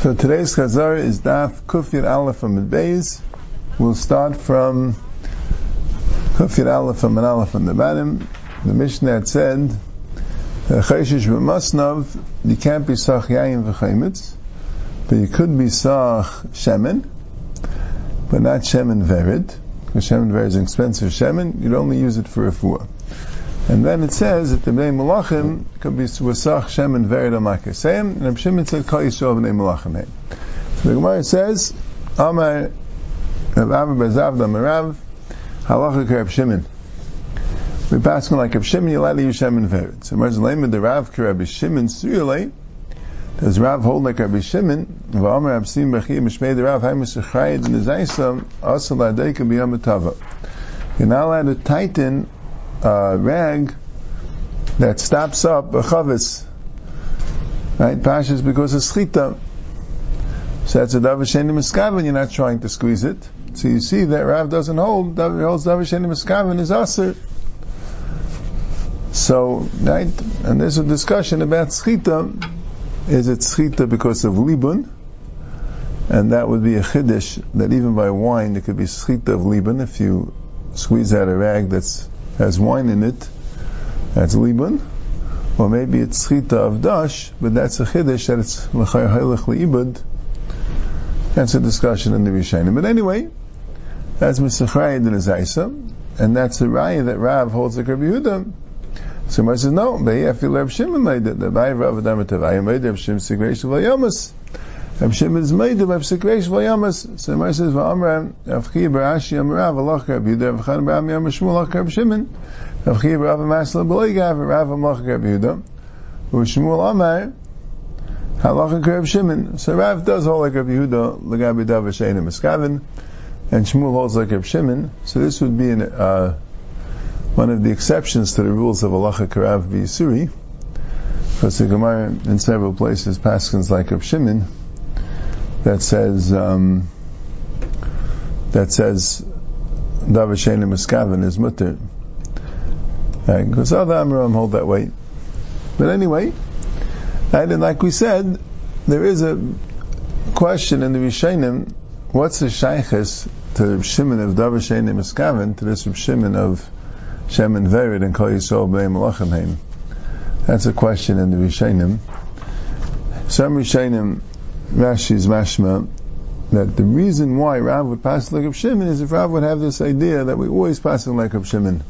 So today's Chazar is Daf Kufir Aleph from Beis. We'll start from Kufir Aleph from an Aleph on the bottom. The Mishnah had said, Chayshish b'masnav, you can't be Sach Yayin v'chaymitz, but you could be Sach Shemen, but not Shemen Verid, because Shemen Verid is expensive Shemen, you'd only use it for a four. And then it says that the Bnei Malachim could be Wasach Shem and Verid Amakasem, and Reb Shimon said Kal Yisrael Bnei Malachim. So the Gemara says, Amar Rav Abba Bezavda Merav, Halacha Reb Shimon. We pass on like Reb Shimon, you're allowed to use Shem and Verid. So Merz Lema the Rav Reb Shimon Suyalei, does Rav hold like Rabbi Shimon? V'amar Absim B'chi Mishmei the Rav Haimus the Zaysam Asal Adeika B'yam Tava. You're not allowed to tighten uh, rag that stops up a chavis. Right? Pashas because of schita. So that's a davar sheni miskaven, you're not trying to squeeze it. So you see that Rav doesn't hold, Rav holds davar sheni miskaven is aser. So, right, and there's a discussion about schita. Is it schita because of libun? And that would be a chiddush that even by wine it could be schita of libun if you squeeze out a rag that's has wine in it, that's libun, or maybe it's chita of dash, but that's a chiddush that it's l'chay haylech liibud. That's a discussion in the Rishonim. But anyway, that's Misachayid in Azaisa, and that's the raya that Rav holds like Rabbi Yehuda. Somebody says, no, feel Rabbi Shimon made it. The Bayi Rav Adam Tavayim made Rabbi Shimon Sigreish Vayamas. Rabbi Shimon is made of Rabbi Sigreish Vayamas. Somebody says, Va'amra, Avchi Barashi Amrav, Allah Rabbi Yehuda, Avchan Ba'am Yam Shmuel, Allah Rabbi Shimon. Rav Masla B'loigav, Rav Amach Rabbi Yehuda. U'Shmuel Amar, Halacha Rabbi Shimon. So Rav does hold like Rabbi Yehuda, Lagabi Davar Sheina Miskavin, and Shmuel holds like Rabbi Shimon. So this would be an, uh, one of the exceptions to the rules of Halacha Karav B'Yisuri. Because the Gemara in several places paskins like Rabbi Shimon that says um, that says Davar Sheina Miskavin is mutter. Because other Amram hold that way. But anyway, and like we said, there is a question in the Rishonim, what's the shaykhis to the Shimon of Davar Sheina Miskavin to this Shimon of Shem and Verid and Kol Yisrael B'nei Malachim Haim? That's a question in the Rishonim. Some Rishonim, Rashi's mashma, that the reason why Rav would pass like Reb Shimon is if Rav would have this idea that we always pass like Reb Shimon.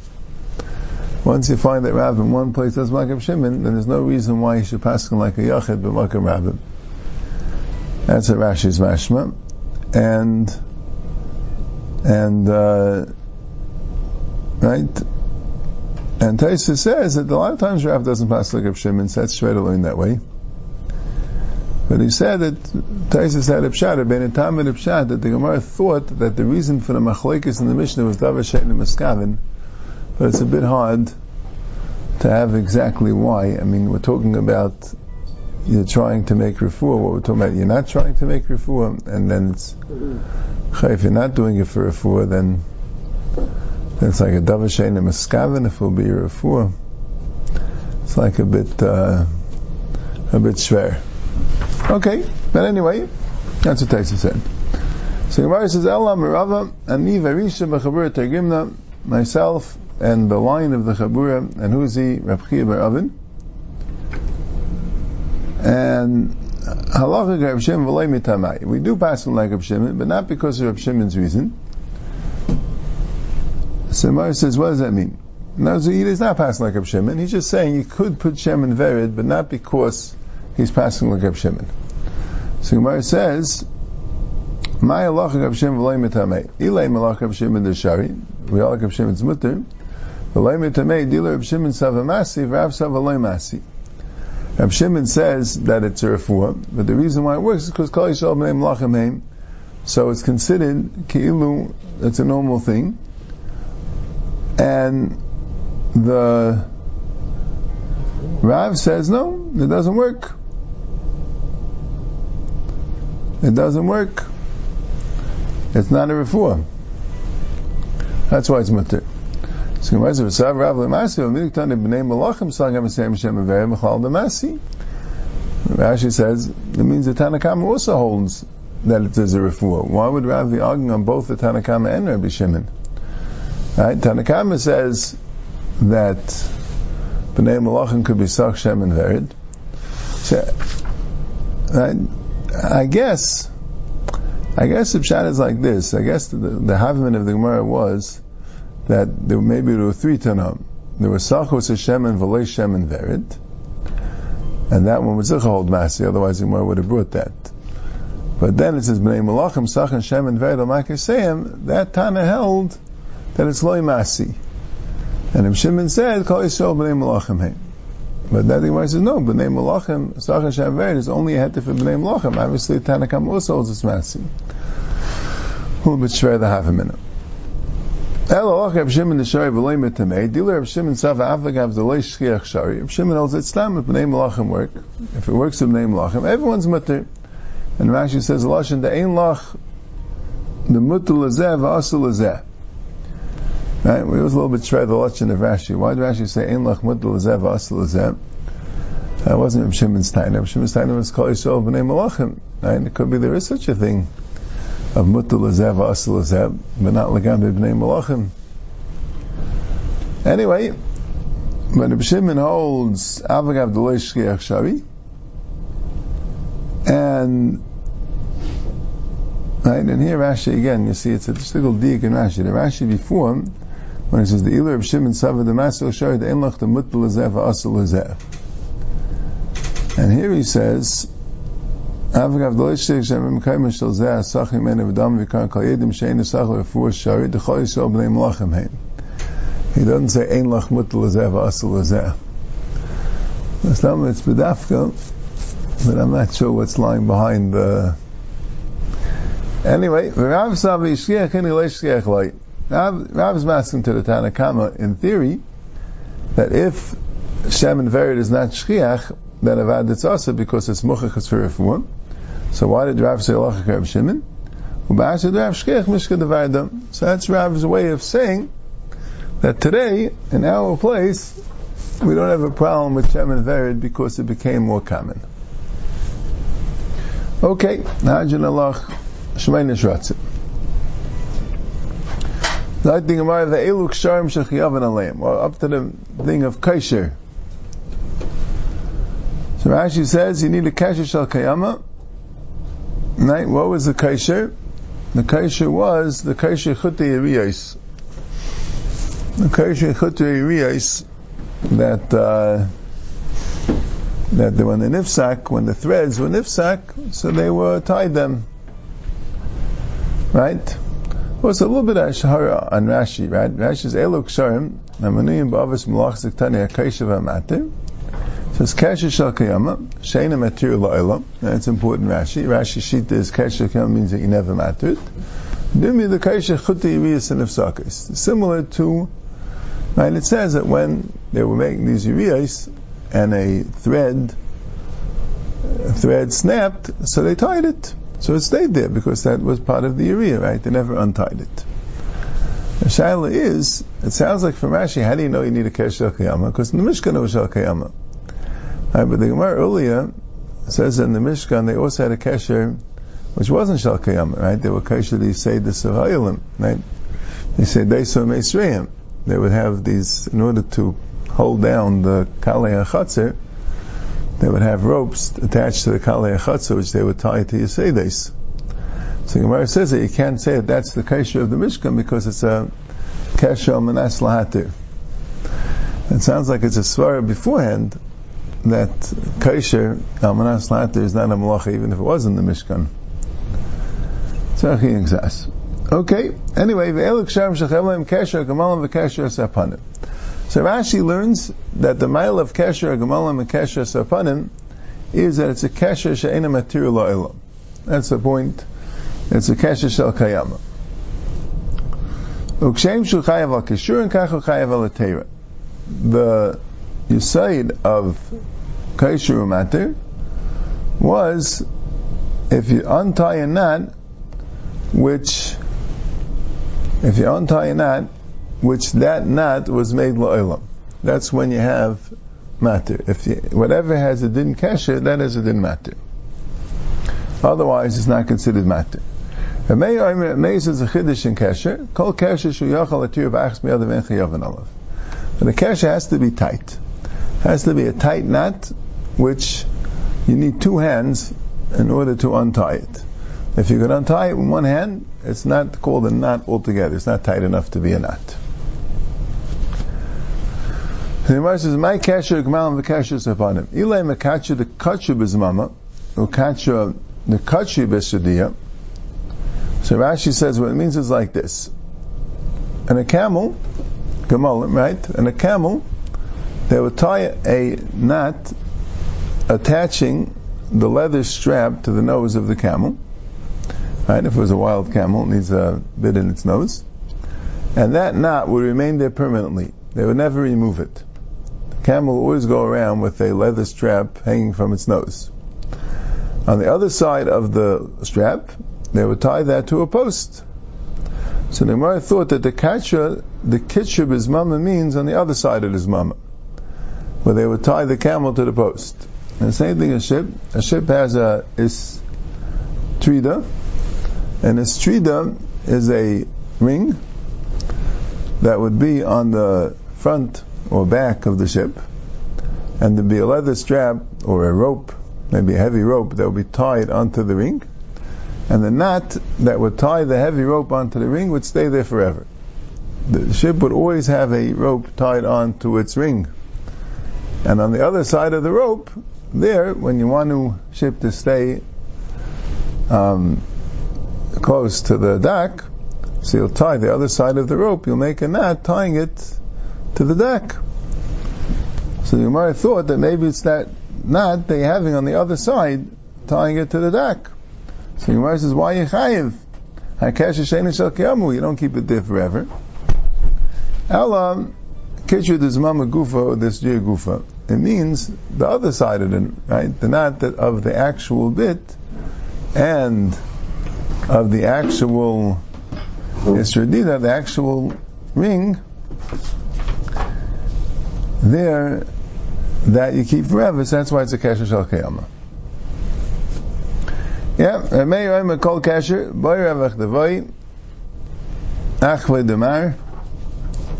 Once you find that Rav in one place does like Reb Shimon, then there's no reason why he should pass like a Yachid but like a Rav. That's a Rashi's mashma. And, and, uh, right? And Taisa says that a lot of times Rav doesn't pass like Reb Shimon, so that's straight to learn that way. But he said that Taisa said Pshat, Ben Tam and Pshat, that the Gemara thought that the reason for the machlekes in the Mishnah was Davar Shein and Miskavin, but it's a bit hard to have exactly why. I mean, we're talking about you're trying to make refuah. What we're talking about, you're not trying to make refuah, and then it's if you're not doing it for refuah, then it's like a davar shein and miskavin if it will be a refuah. It's like a bit uh, a bit schwer. Okay, but anyway, that's what Taisa said. So Gemara says, "Ella Merava ani verisha b'chabura tergimna." Myself and the line of the chabura, and who's he? Reb Chia bar. And uh, halacha Reb Shimon v'lei mitamai. We do pass on like Reb Shimon, but not because of Reb Shimon's reason. So Gemara says, what does that mean? No, he's not passing like Reb Shimon. He's just saying you could put Shem in Verid, but not because he's passing like Reb Shimon. So Gemara says, "My Allah Reb Shimon v'lei mitamei. Ilay malach Reb Shimon d'shari. We all Reb Shimon's mutter. V'lei mitamei dealer Reb Shimon savamasi v'rav savaloi masi." Reb Shimon says that it's a refuah, but the reason why it works is because Kol Yisrael b'nei malachim. So it's considered ki'ilu. It's a normal thing and the Rav says, no, it doesn't work. It doesn't work. It's not a refuah. That's why it's mutter. So Gemara says, "Rav lemasi, v'midik tani b'nei malachim sagam b'sem shem averi m'chal demasi." Rashi says it means the Tanakama also holds that it is a refuah. Why would Rav be arguing on both the Tanakama and Rabbi Shimon? Right? Tanakama says that Bnei Malachim could be Sach Shem and Verid. Right? I guess, I guess the pshat is like this. I guess the, the Havman of the Gemara was that there maybe there were three Tanam. There was Sachos Hashem and V'lei Shem and Verid. And that one was Zicha hold Masi, otherwise the Gemara would have brought that. But then it says Bnei Malachim, Sach and Shem and Vered Makaseyim, that Tana held that it's Loi Masi. And Shimon said, Kol Yisrael Bnei Malachim Hey. But that the Gemara says, no, Bnei Malachim, and Shem is only a heter for Bnei Malachim. Obviously, Tanakam also holds it's Masi. A little bit shver the half a minute. Elo och Reb Shimon the Shari v'loy metamei. Dealer Reb Shimon Sava Avagav the loy shchiach Shari. Reb Shimon holds it's time if Bnei Malachim work. If it works with Bnei Malachim, everyone's mutter. And Rashi says, Lashon the ein lach the mutter lazeh v'asul lazeh. Right? We was a little bit shred the Lashon of Rashi. Why did Rashi say ein lach mutter lazeh v'asul lazeh? That wasn't Reb Shimon's time. Reb Shimon's time was called Yisrael b'nei Malachim. Right? It could be there is such a thing of mutter lazeh v'asul lazeh, but not legambe b'nei Malachim. Anyway, when Reb Shimon holds Avagav the loy shchiach Shari, and Right, and here Rashi again, you see it's a shtickle dik in Rashi. The Rashi before, when it says the Ilir of Shimon Sava the Masil Shari the Enlach the Mutbal Azeh Asul Azeh. And here he says, Avagav the Lishik Shem Mekayim Shal Zeh Vikan Kal Yedim Shein Asach Shari Bnei Hein. He doesn't say Enlach Mutbal Azeh Asul Azeh. It's not it's bedafka, but I'm not sure what's lying behind the Anyway, Rav Savi Shkiach and Shkiach Light. Rav is asking to the Tanakama, in theory, that if Shem and Verid is not Shkiach, then Avad it's also because it's Muchach for Refuah. So why did Rav say Lachak Rav Shimon? So that's Rav's way of saying that today, in our place, we don't have a problem with Shem and Verid because it became more common. Okay, Hadran Alach. Shemayin Nishratzim. The Gemara, the Elu Ksharim Shechiyavan Aleim, or up to the thing of Kaisher. So Rashi says you need a Kaisher Shal Kayama. Right? What was the Kaisher? The Kaisher was the Kaisher Chutei Yeriyos. The Kaisher Yeriyos that, uh, that when the nifsak, when the threads were nifsak, so they were tied them. Right? Well, it's a little bit of shahara on Rashi, right? Rashi says, Elok Sharim, Namanuyim Ba'avis Malach Ziktani HaKaishav HaMatir. says, Kesha Shal Kiyama, Sheina Matir La'ilam. That's important Rashi. Rashi Shita is Kesha Kiyama means that you never matired. Dumi the Kesha Chuti Yiriyas and Ifsakis. Similar to, right, it says that when they were making these Yiriyas, and a thread, a thread snapped, so they tied it. So it stayed there because that was part of the area, right? They never untied it. The shaila is, it sounds like from Rashi, how do you know you need a kesher kiyama? Because in the Mishkan was kiyama. Right, but the Gemara earlier says in the Mishkan they also had a kesher which wasn't kiyama, right? They were kesher, they say the Savayilim, right? They say they saw Meisreim. They would have these, in order to hold down the Kalei HaChatzer, they would have ropes attached to the kalei achatzu, which they would tie to Yesedes. So Gemara says that you can't say that that's the kasher of the Mishkan because it's a kasher manas lahatir. It sounds like it's a svara beforehand that kasher manas lahatir is not a malacha even if it was in the Mishkan. So, he okay. Anyway, ve'eluk sharm shachem kasher gamalim v'kasher sapanim. So Rashi learns that the mile of Kesher Gemalim and Kesher Sapanim is that it's a Kesher She'ena Material La'ilam. That's the point. It's a Kesher Shel Kayama. Ukshem Al Kishur and Kachu Chayav Al. The Yisaid of Kesher Matir was if you untie a knot, which if you untie a knot, which that knot was made la'ilam. That's when you have matter. If you, whatever has a din kesher, that is a din matter. Otherwise, it's not considered matter. May says a chiddush in kesher. Kol kesher shu yachal atir v'achs miyadav en chayav alav. But the kesher has to be tight. Has to be a tight knot, which you need two hands in order to untie it. If you can untie it with one hand, it's not called a knot altogether. It's not tight enough to be a knot. The Gemara says, "My kasher gmalim v'kasher sapanim." Ilay mekatcher the katcher bezmama, ukatcher the katcher besudiya. So Rashi says what it means is like this: and a camel, gemalim, right? And a camel, they would tie a knot attaching the leather strap to the nose of the camel. Right? If it was a wild camel, it needs a bit in its nose. And that knot would remain there permanently. They would never remove it. Camel would always go around with a leather strap hanging from its nose. On the other side of the strap, they would tie that to a post. So the Gemara thought that the kacha, the kitcher mama means on the other side of mama, where they would tie the camel to the post. And the same thing a ship. A ship has a is trida, and a strida is a ring that would be on the front or back of the ship, and there'd be a leather strap or a rope, maybe a heavy rope that would be tied onto the ring, and the knot that would tie the heavy rope onto the ring would stay there forever. The ship would always have a rope tied onto its ring. And on the other side of the rope, there, when you want to ship to stay um, close to the deck, so you'll tie the other side of the rope, you'll make a knot tying it to the deck. So the Gemara thought that maybe it's that knot they having on the other side, tying it to the deck. So the Gemara says, why Yechayiv? You don't keep it there forever. Ella, Kitcher this mama gufa, this gufa. It means the other side of it, right? The knot of the actual bit and of the actual Isradida, the actual ring, there that you keep forever, so that's why it's a kasher shal kiyama. Yeah, may you call kasher, boy ravach devoy, achve demar,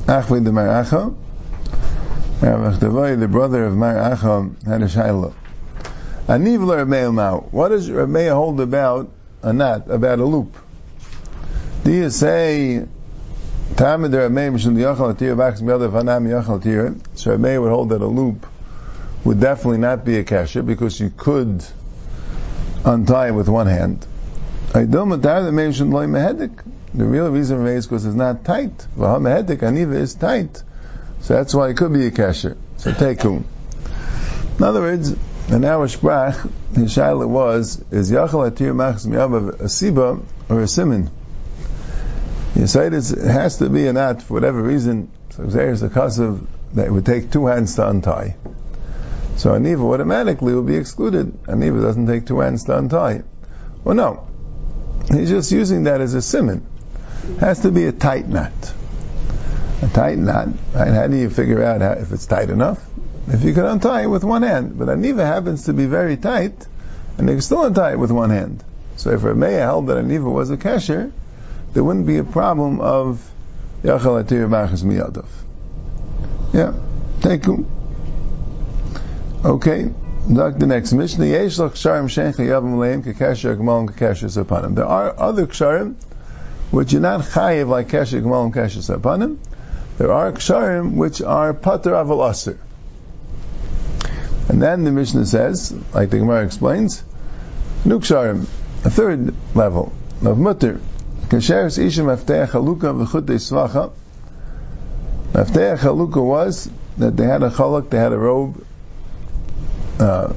achve demar acho, ravach devoy, the brother of Mar Acho, had a shayla. Anivler Rameya What does Rameya hold about a knot, about a loop? Do you say Tamid Rameya Mishum Yachal Atir Yachal Atir? So Rameya would hold that a loop would definitely not be a kasher because you could untie it with one hand. I don't The real reason Rameya is because it's not tight. V'ha Aniva is tight. So that's why it could be a kasher. So take In other words, in our sprach, his shaila was, is Yachal Atir Machs Miyav a Siba or a Simon? You say it has to be a knot for whatever reason. So there is a of that it would take two hands to untie. So Aniva automatically will be excluded. Aniva doesn't take two hands to untie. Well, no. He's just using that as a simon. Has to be a tight knot. A tight knot. Right? How do you figure out how, if it's tight enough? If you can untie it with one hand, but aniva happens to be very tight, and you can still untie it with one hand. So if Rameya held that aniva was a kasher, there wouldn't be a problem of yachal atir miyadav. Yeah, thank you. Okay, Look the next Mishnah. Yesh ksharim shencha yavam leim kekasher gmalim kekasher sapanim. There are other ksharim which are not chayiv like kasher gmalim kasher sapanim. There are ksharim which are pater aval. And then the Mishnah says, like the Gemara explains, Nuksharim, a third level of mutter. Kasheres Isha Mafteach Haluka V'chute Svacha. Mafteach Haluka was that they had a chaluk, they had a robe, uh,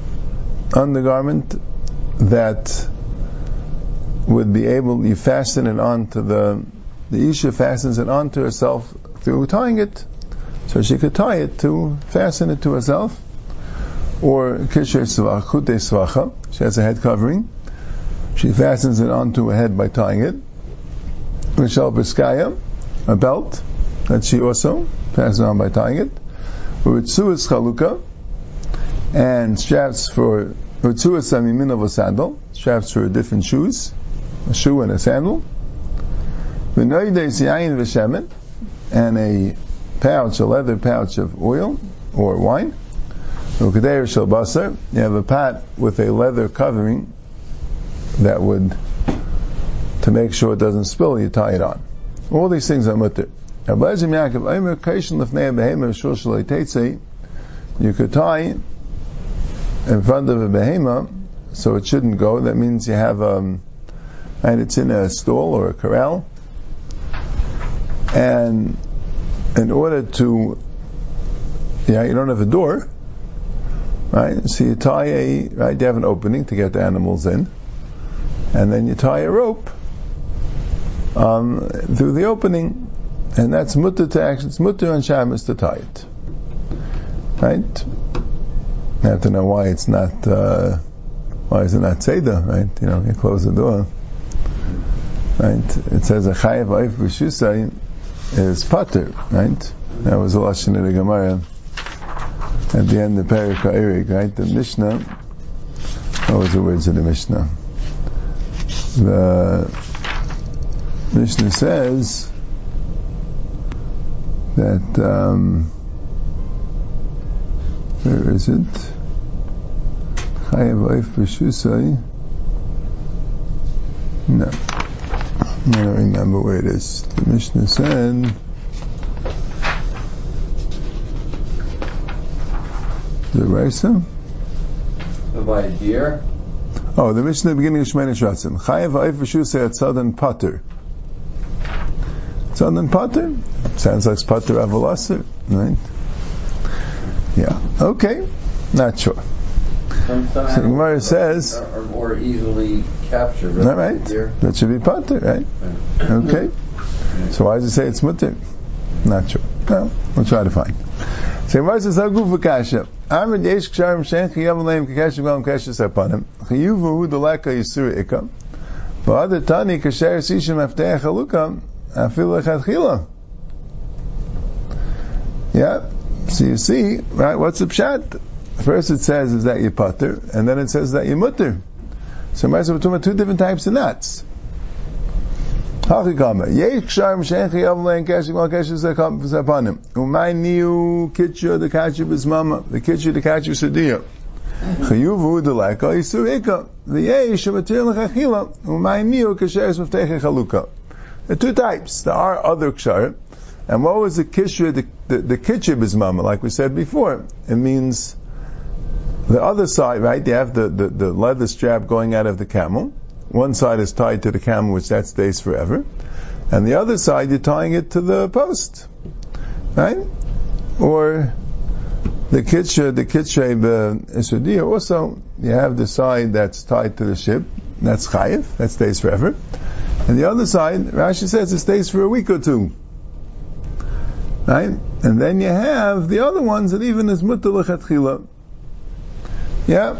undergarment that would be able, you fasten it onto the, the Isha fastens it onto herself through tying it. So she could tie it to fasten it to herself or kisher svachute svacha. She has a head covering. She fastens it onto her head by tying it. Michelle Briskaya, a belt that she also passes on by tying it. Uritsu is chaluka, and straps for Utsua Samimin of a sandal, straps for different shoes, a shoe and a sandal. V'noides yain v'shemen, and a pouch, a leather pouch of oil or wine. Ukadeir shel basar, you have a pot with a leather covering that would, to make sure it doesn't spill, you tie it on. All these things are mutter. You could tie in front of a behema, so it shouldn't go. That means you have um, and it's in a stall or a corral. And in order to, yeah, you don't have a door, right? So you tie a, right? You have an opening to get the animals in, and then you tie a rope um, through the opening, and that's mutter to action. It's mutter on Shabbos to tie it, right? You have to know why it's not. Uh, why is it not Seder, right? You know, you close the door. Right? It says a chayav oif b'shusay is pater, right? That was a lashon of the Gemara at the end of Perikah Erik, right? The Mishnah. What was the words of the Mishnah? The Mishnah says that um, where is it? Chayav oif b'shusay. No. I don't remember where it is. The Mishnah said, the Raisa? By a deer? Oh, the Mishnah beginning of Shemini Shratzim. Chayav ha'if v'shu at Tzad Pater. Tzad Pater? Sounds like Pater Avalasir, right? Yeah. Okay. Not sure. Some, some So Gemara says, are, are more easily captured. all right, that should be Pater, right? Okay. So why does it say it's mutter? Not sure. Well, we'll try to find. So Gemara says, "Hagu v'kasha." Amid yesh ksharim shen chiyav aleim k'kasha v'am kasha sapanim. Chiyuv hu delaka yisur ikam. V'ad tani kasher sishim afteach halukam. Afil lechat chila. Yeah. So you see, right? What's the pshat? First it says is that you putter, and then it says that you mutter. So we're talking about two different types of nuts. The bismama. The kitcha the kachim sadiya. Delaka yisur. The. There are two types. There are other ksharim. And what was the kishra, the, the, the kitcha bismama, like we said before? It means the other side, right? You have the, the, the leather strap going out of the camel. One side is tied to the camel, which that stays forever. And the other side, you're tying it to the post. Right? Or the kitcha, the kitcha, the also, you have the side that's tied to the ship. That's chayiv. That stays forever. And the other side, Rashi says it stays for a week or two. Right? And then you have the other ones that even is mutter. Yeah.